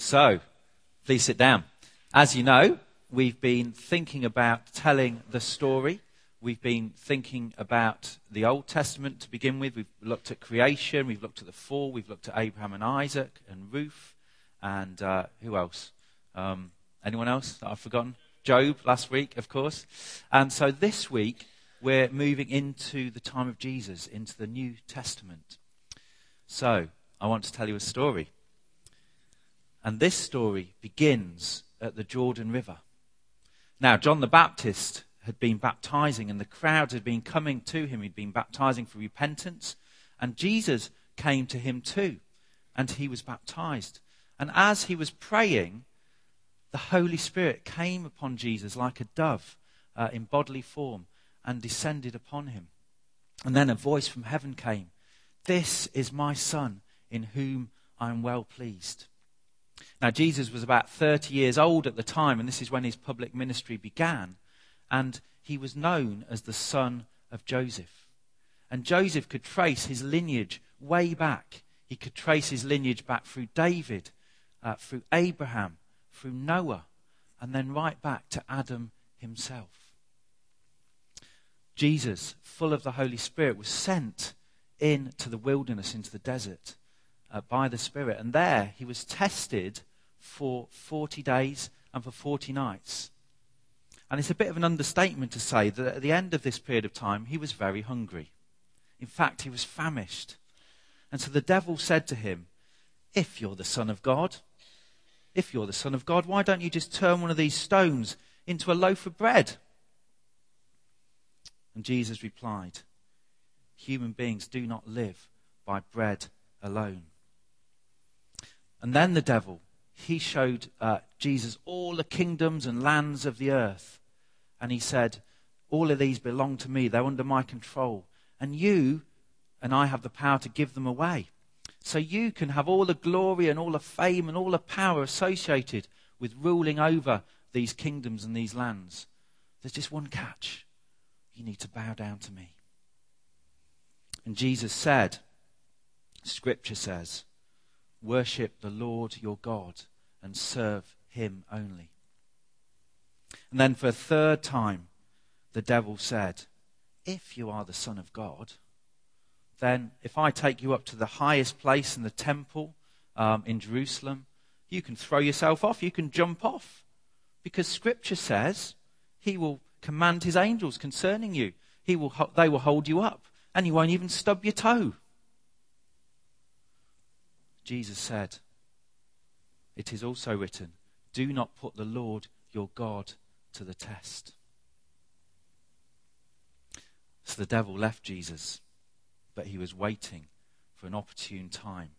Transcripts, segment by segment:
So, please sit down. As you know, we've been thinking about telling the story. We've been thinking about the Old Testament to begin with. We've looked at creation. We've looked at the fall. We've looked at Abraham and Isaac and Ruth. And uh, who else? Um, anyone else that I've forgotten? Job last week, of course. And so this week, we're moving into the time of Jesus, into the New Testament. So, I want to tell you a story. And this story begins at the Jordan River. Now, John the Baptist had been baptizing, and the crowds had been coming to him. He'd been baptizing for repentance, and Jesus came to him too, and he was baptized. And as he was praying, the Holy Spirit came upon Jesus like a dove uh, in bodily form and descended upon him. And then a voice from heaven came This is my Son, in whom I am well pleased. Now, Jesus was about 30 years old at the time, and this is when his public ministry began. And he was known as the son of Joseph. And Joseph could trace his lineage way back. He could trace his lineage back through David, uh, through Abraham, through Noah, and then right back to Adam himself. Jesus, full of the Holy Spirit, was sent into the wilderness, into the desert, uh, by the Spirit. And there he was tested for 40 days and for 40 nights. And it's a bit of an understatement to say that at the end of this period of time, he was very hungry. In fact, he was famished. And so the devil said to him, If you're the Son of God, if you're the Son of God, why don't you just turn one of these stones into a loaf of bread? And Jesus replied, Human beings do not live by bread alone. And then the devil, he showed uh, Jesus all the kingdoms and lands of the earth. And he said, All of these belong to me, they're under my control. And you and I have the power to give them away. So you can have all the glory and all the fame and all the power associated with ruling over these kingdoms and these lands. There's just one catch. You need to bow down to me. And Jesus said, Scripture says, worship the Lord your God and serve him only. And then for a third time, the devil said, If you are the Son of God, then if I take you up to the highest place in the temple um, in Jerusalem, you can throw yourself off, you can jump off. Because Scripture says he will command his angels concerning you. He will, they will hold you up, and you won't even stub your toe. Jesus said, It is also written, Do not put the Lord your God to the test. So the devil left Jesus, but he was waiting for an opportune time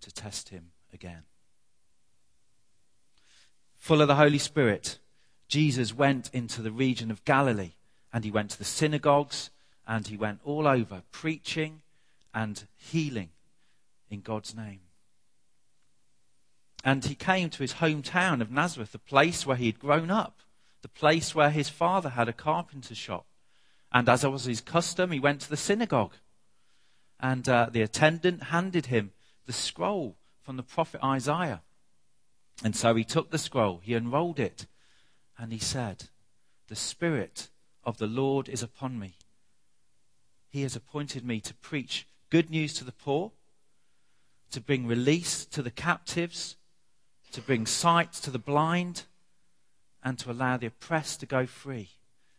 to test him again. Full of the Holy Spirit, Jesus went into the region of Galilee and he went to the synagogues and he went all over preaching and healing in God's name. And he came to his hometown of Nazareth, the place where he had grown up, the place where his father had a carpenter shop. And as was his custom, he went to the synagogue. And uh, the attendant handed him the scroll from the prophet Isaiah. And so he took the scroll, he unrolled it, and he said, The Spirit of the Lord is upon me. He has appointed me to preach good news to the poor, to bring release to the captives, to bring sight to the blind, and to allow the oppressed to go free,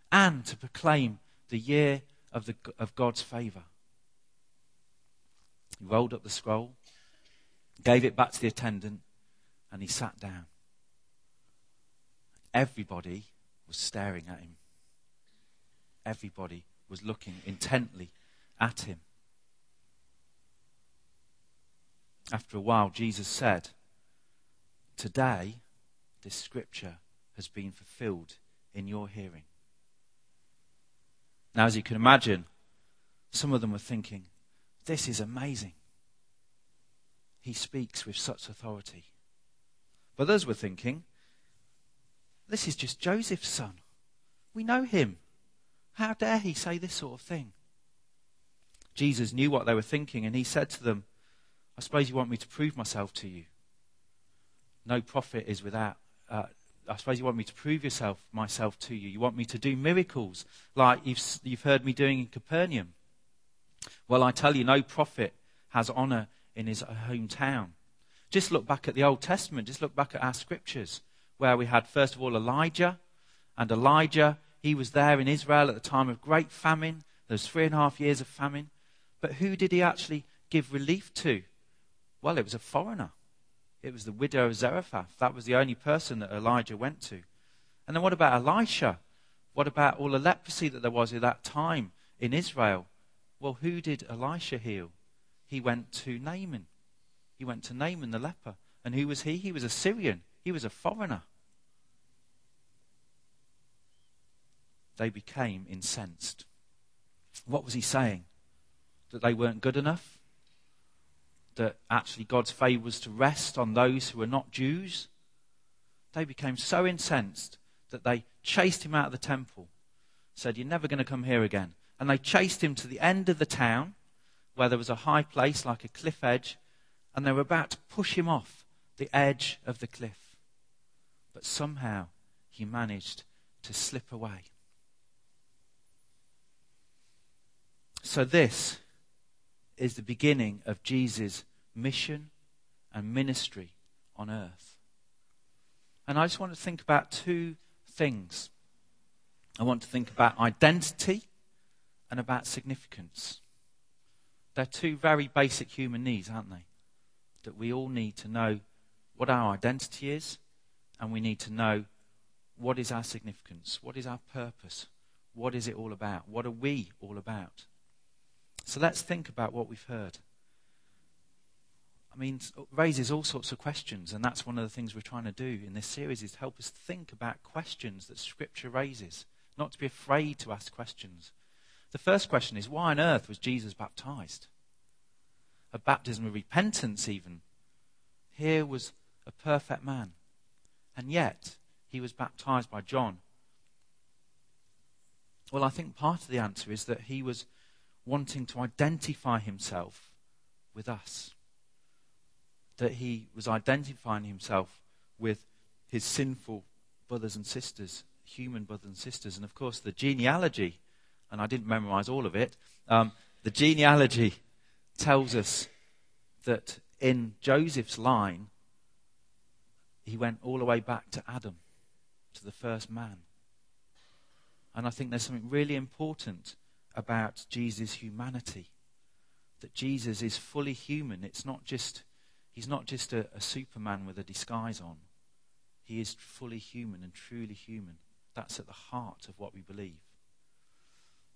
and to proclaim the year of, the, of God's favor. He rolled up the scroll, gave it back to the attendant, and he sat down. Everybody was staring at him. Everybody was looking intently at him. After a while, Jesus said, Today, this scripture has been fulfilled in your hearing. Now, as you can imagine, some of them were thinking, This is amazing. He speaks with such authority. But others were thinking, This is just Joseph's son. We know him. How dare he say this sort of thing? Jesus knew what they were thinking, and he said to them, I suppose you want me to prove myself to you. No prophet is without. Uh, I suppose you want me to prove yourself, myself to you. You want me to do miracles like you've, you've heard me doing in Capernaum. Well, I tell you, no prophet has honor in his hometown. Just look back at the Old Testament. Just look back at our scriptures, where we had, first of all, Elijah. And Elijah, he was there in Israel at the time of great famine. There was three and a half years of famine. But who did he actually give relief to? Well, it was a foreigner. It was the widow of Zarephath. That was the only person that Elijah went to. And then what about Elisha? What about all the leprosy that there was at that time in Israel? Well, who did Elisha heal? He went to Naaman. He went to Naaman the leper. And who was he? He was a Syrian. He was a foreigner. They became incensed. What was he saying? That they weren't good enough? That actually God's favour was to rest on those who were not Jews? They became so incensed that they chased him out of the temple, said, You're never going to come here again. And they chased him to the end of the town where there was a high place like a cliff edge, and they were about to push him off the edge of the cliff. But somehow he managed to slip away. So, this is the beginning of Jesus' mission and ministry on earth. And I just want to think about two things. I want to think about identity and about significance. They're two very basic human needs, aren't they? That we all need to know what our identity is, and we need to know what is our significance, what is our purpose, what is it all about, what are we all about. So let's think about what we've heard. I mean, it raises all sorts of questions, and that's one of the things we're trying to do in this series is help us think about questions that Scripture raises, not to be afraid to ask questions. The first question is why on earth was Jesus baptized? A baptism of repentance, even. Here was a perfect man. And yet, he was baptized by John. Well, I think part of the answer is that he was wanting to identify himself with us. That he was identifying himself with his sinful brothers and sisters, human brothers and sisters. And of course, the genealogy and I didn't memorize all of it. Um, the genealogy tells us that in Joseph's line, he went all the way back to Adam, to the first man. And I think there's something really important about Jesus' humanity. That Jesus is fully human. It's not just, he's not just a, a superman with a disguise on. He is fully human and truly human. That's at the heart of what we believe.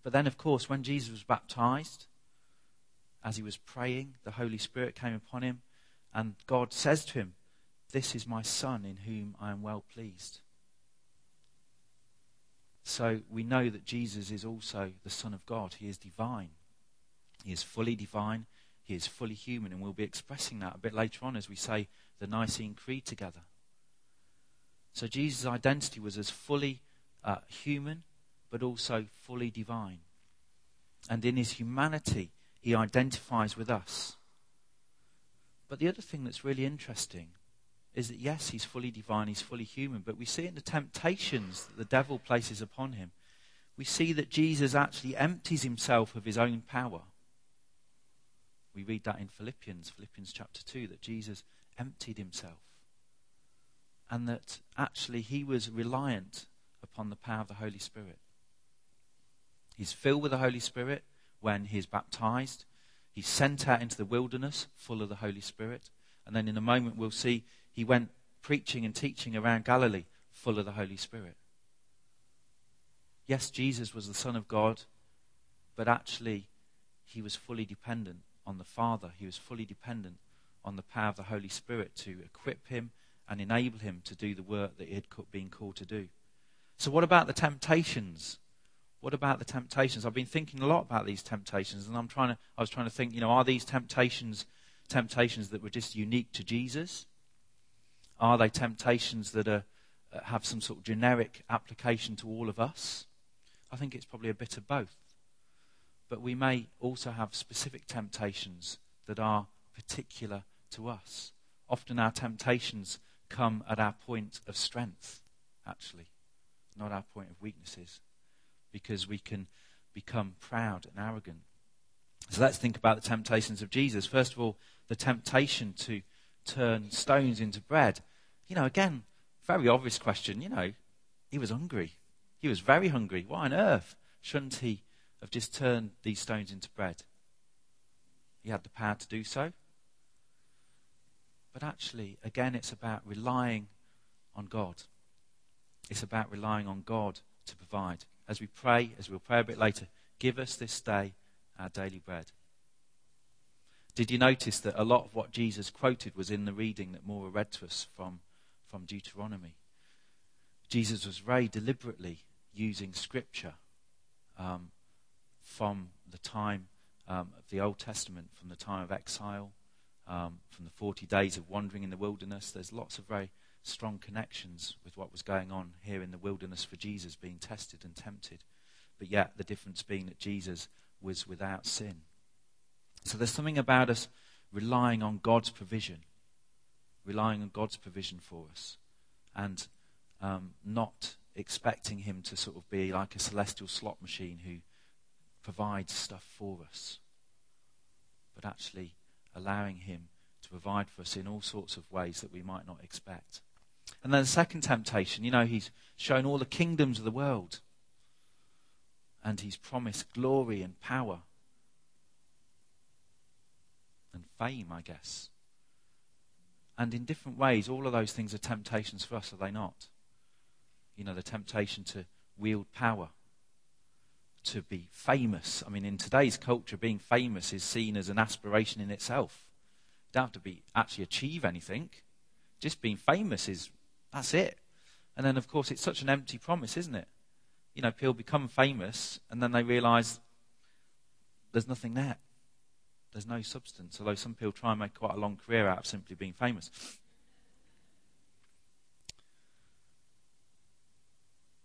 But then, of course, when Jesus was baptized, as he was praying, the Holy Spirit came upon him, and God says to him, This is my Son in whom I am well pleased. So we know that Jesus is also the Son of God. He is divine. He is fully divine. He is fully human. And we'll be expressing that a bit later on as we say the Nicene Creed together. So Jesus' identity was as fully uh, human but also fully divine. And in his humanity, he identifies with us. But the other thing that's really interesting is that, yes, he's fully divine, he's fully human, but we see in the temptations that the devil places upon him, we see that Jesus actually empties himself of his own power. We read that in Philippians, Philippians chapter 2, that Jesus emptied himself. And that actually he was reliant upon the power of the Holy Spirit. He's filled with the Holy Spirit when he's baptized. He's sent out into the wilderness full of the Holy Spirit. And then in a moment, we'll see he went preaching and teaching around Galilee full of the Holy Spirit. Yes, Jesus was the Son of God, but actually, he was fully dependent on the Father. He was fully dependent on the power of the Holy Spirit to equip him and enable him to do the work that he had been called to do. So, what about the temptations what about the temptations? I've been thinking a lot about these temptations, and I'm trying to, I was trying to think, you know, are these temptations temptations that were just unique to Jesus? Are they temptations that are, uh, have some sort of generic application to all of us? I think it's probably a bit of both. But we may also have specific temptations that are particular to us. Often our temptations come at our point of strength, actually, not our point of weaknesses, because we can become proud and arrogant. So let's think about the temptations of Jesus. First of all, the temptation to turn stones into bread. You know, again, very obvious question. You know, he was hungry. He was very hungry. Why on earth shouldn't he have just turned these stones into bread? He had the power to do so. But actually, again, it's about relying on God. It's about relying on God to provide. As we pray, as we'll pray a bit later, give us this day our daily bread. Did you notice that a lot of what Jesus quoted was in the reading that Maura read to us from, from Deuteronomy? Jesus was very deliberately using scripture um, from the time um, of the Old Testament, from the time of exile, um, from the 40 days of wandering in the wilderness. There's lots of very strong connections with what was going on here in the wilderness for Jesus being tested and tempted. But yet, the difference being that Jesus was without sin. So there's something about us relying on God's provision, relying on God's provision for us, and um, not expecting Him to sort of be like a celestial slot machine who provides stuff for us, but actually allowing Him to provide for us in all sorts of ways that we might not expect. And then the second temptation, you know, He's shown all the kingdoms of the world, and He's promised glory and power and fame, I guess. And in different ways, all of those things are temptations for us, are they not? You know, the temptation to wield power, to be famous. I mean, in today's culture, being famous is seen as an aspiration in itself. You don't have to be actually achieve anything. Just being famous is that's it. And then, of course, it's such an empty promise, isn't it? You know, people become famous and then they realize there's nothing there. There's no substance, although some people try and make quite a long career out of simply being famous.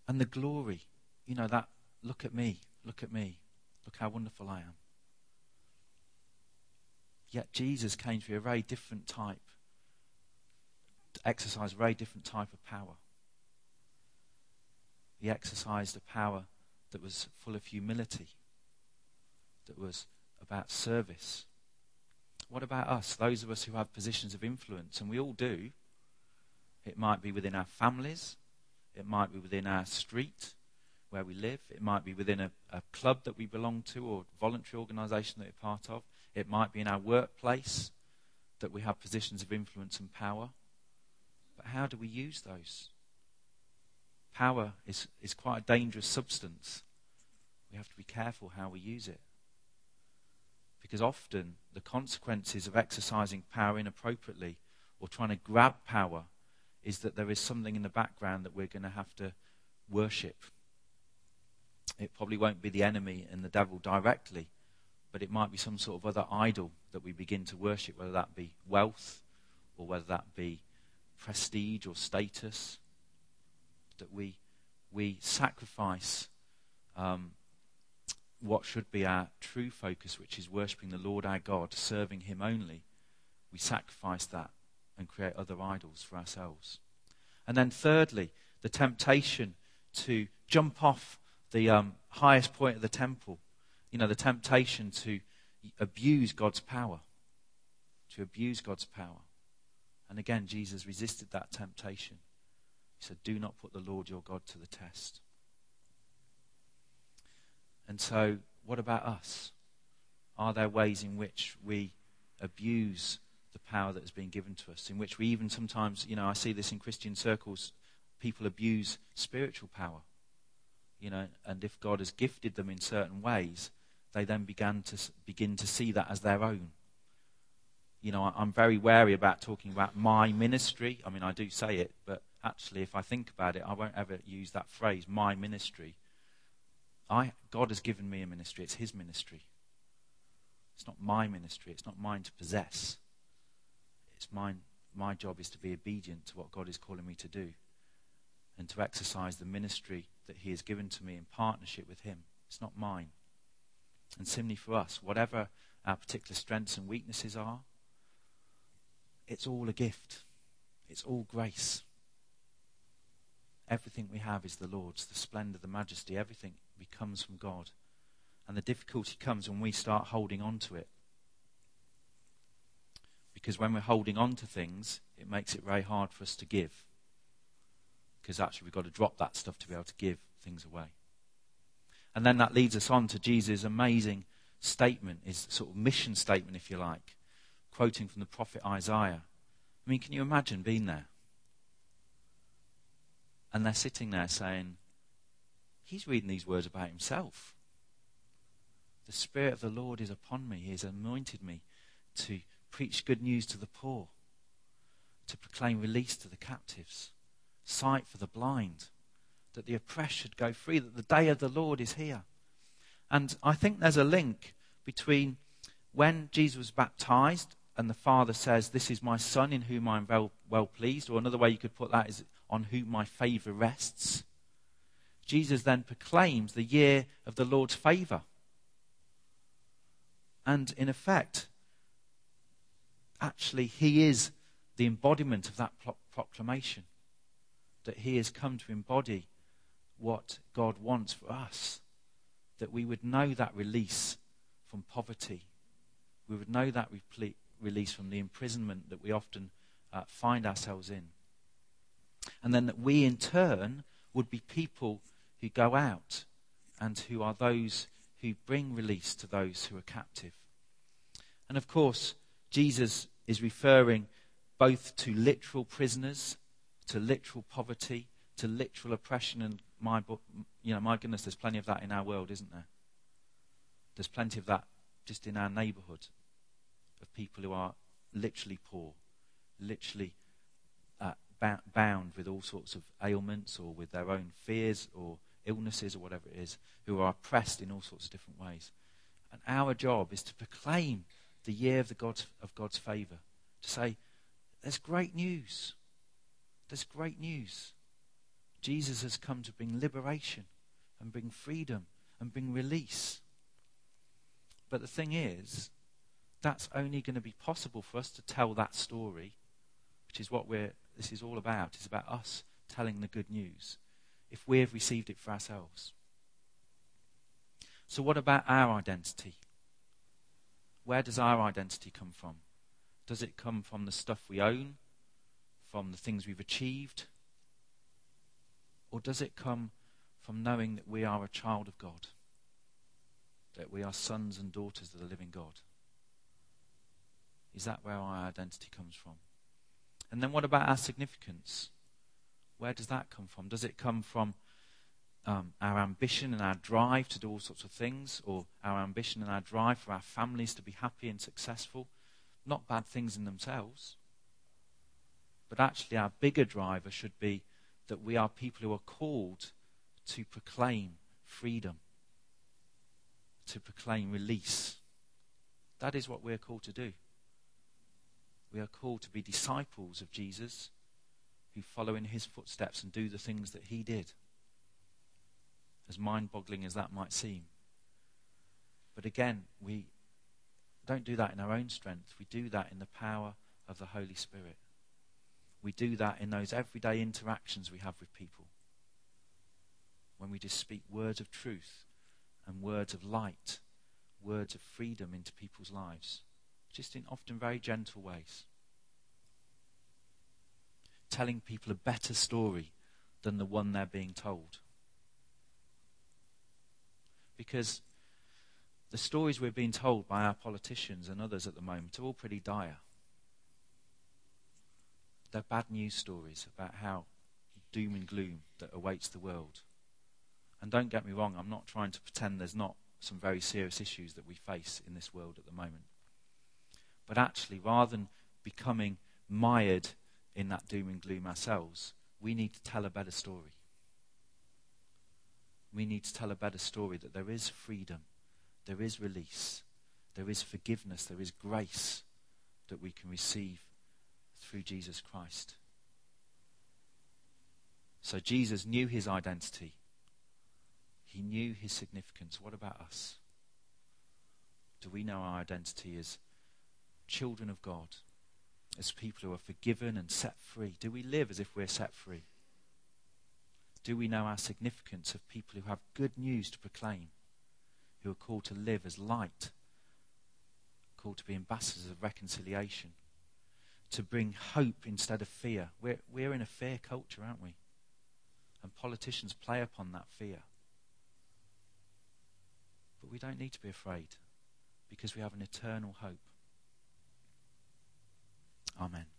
And the glory, you know, that look at me, look at me, look how wonderful I am. Yet Jesus came to be a very different type, to exercise a very different type of power. He exercised a power that was full of humility, that was about service. What about us, those of us who have positions of influence? And we all do. It might be within our families, it might be within our street where we live, it might be within a, a club that we belong to or voluntary organisation that we're part of, it might be in our workplace that we have positions of influence and power. But how do we use those? Power is, is quite a dangerous substance. We have to be careful how we use it. Because often the consequences of exercising power inappropriately or trying to grab power is that there is something in the background that we're going to have to worship. It probably won't be the enemy and the devil directly, but it might be some sort of other idol that we begin to worship, whether that be wealth or whether that be prestige or status. That we, we sacrifice um, what should be our true focus, which is worshipping the Lord our God, serving Him only, we sacrifice that and create other idols for ourselves. And then, thirdly, the temptation to jump off the um, highest point of the temple. You know, the temptation to abuse God's power. To abuse God's power. And again, Jesus resisted that temptation. He said, Do not put the Lord your God to the test. And so, what about us? Are there ways in which we abuse the power that has been given to us? In which we even sometimes, you know, I see this in Christian circles, people abuse spiritual power. You know, and if God has gifted them in certain ways, they then began to begin to see that as their own. You know, I'm very wary about talking about my ministry. I mean, I do say it, but actually, if I think about it, I won't ever use that phrase, my ministry, I, God has given me a ministry. It's His ministry. It's not my ministry. It's not mine to possess. It's mine. My job is to be obedient to what God is calling me to do and to exercise the ministry that He has given to me in partnership with Him. It's not mine. And similarly for us, whatever our particular strengths and weaknesses are, it's all a gift. It's all grace. Everything we have is the Lord's. The splendor, the majesty, everything comes from God. And the difficulty comes when we start holding on to it. Because when we're holding on to things, it makes it very hard for us to give. Because actually, we've got to drop that stuff to be able to give things away. And then that leads us on to Jesus' amazing statement, his sort of mission statement, if you like, quoting from the prophet Isaiah. I mean, can you imagine being there? And they're sitting there saying, He's reading these words about himself. The Spirit of the Lord is upon me. He has anointed me to preach good news to the poor, to proclaim release to the captives, sight for the blind, that the oppressed should go free, that the day of the Lord is here. And I think there's a link between when Jesus was baptized and the Father says, This is my Son in whom I am well, well pleased, or another way you could put that is, On whom my favor rests. Jesus then proclaims the year of the Lord's favor. And in effect, actually, he is the embodiment of that pro- proclamation. That he has come to embody what God wants for us. That we would know that release from poverty. We would know that release from the imprisonment that we often uh, find ourselves in. And then that we, in turn, would be people who go out and who are those who bring release to those who are captive. And of course, Jesus is referring both to literal prisoners, to literal poverty, to literal oppression. And my, you know, my goodness, there's plenty of that in our world, isn't there? There's plenty of that just in our neighbourhood of people who are literally poor, literally uh, bound with all sorts of ailments or with their own fears or illnesses or whatever it is, who are oppressed in all sorts of different ways. And our job is to proclaim the year of, the God's, of God's favour. To say, there's great news. There's great news. Jesus has come to bring liberation and bring freedom and bring release. But the thing is, that's only going to be possible for us to tell that story, which is what we're, this is all about. It's about us telling the good news if we have received it for ourselves. So, what about our identity? Where does our identity come from? Does it come from the stuff we own, from the things we've achieved? Or does it come from knowing that we are a child of God? That we are sons and daughters of the living God? Is that where our identity comes from? And then what about our significance? Where does that come from? Does it come from um, our ambition and our drive to do all sorts of things, or our ambition and our drive for our families to be happy and successful? Not bad things in themselves. But actually, our bigger driver should be that we are people who are called to proclaim freedom, to proclaim release. That is what we're called to do. We are called to be disciples of Jesus who follow in his footsteps and do the things that he did. As mind boggling as that might seem. But again, we don't do that in our own strength. We do that in the power of the Holy Spirit. We do that in those everyday interactions we have with people. When we just speak words of truth and words of light, words of freedom into people's lives, just in often very gentle ways telling people a better story than the one they're being told. Because the stories we're being told by our politicians and others at the moment are all pretty dire. They're bad news stories about how doom and gloom that awaits the world. And don't get me wrong, I'm not trying to pretend there's not some very serious issues that we face in this world at the moment. But actually, rather than becoming mired in that doom and gloom ourselves, we need to tell a better story. We need to tell a better story that there is freedom, there is release, there is forgiveness, there is grace that we can receive through Jesus Christ. So Jesus knew his identity. He knew his significance. What about us? Do we know our identity as children of God? As people who are forgiven and set free? Do we live as if we're set free? Do we know our significance of people who have good news to proclaim, who are called to live as light, called to be ambassadors of reconciliation, to bring hope instead of fear? We're, we're in a fear culture, aren't we? And politicians play upon that fear. But we don't need to be afraid because we have an eternal hope. Amen.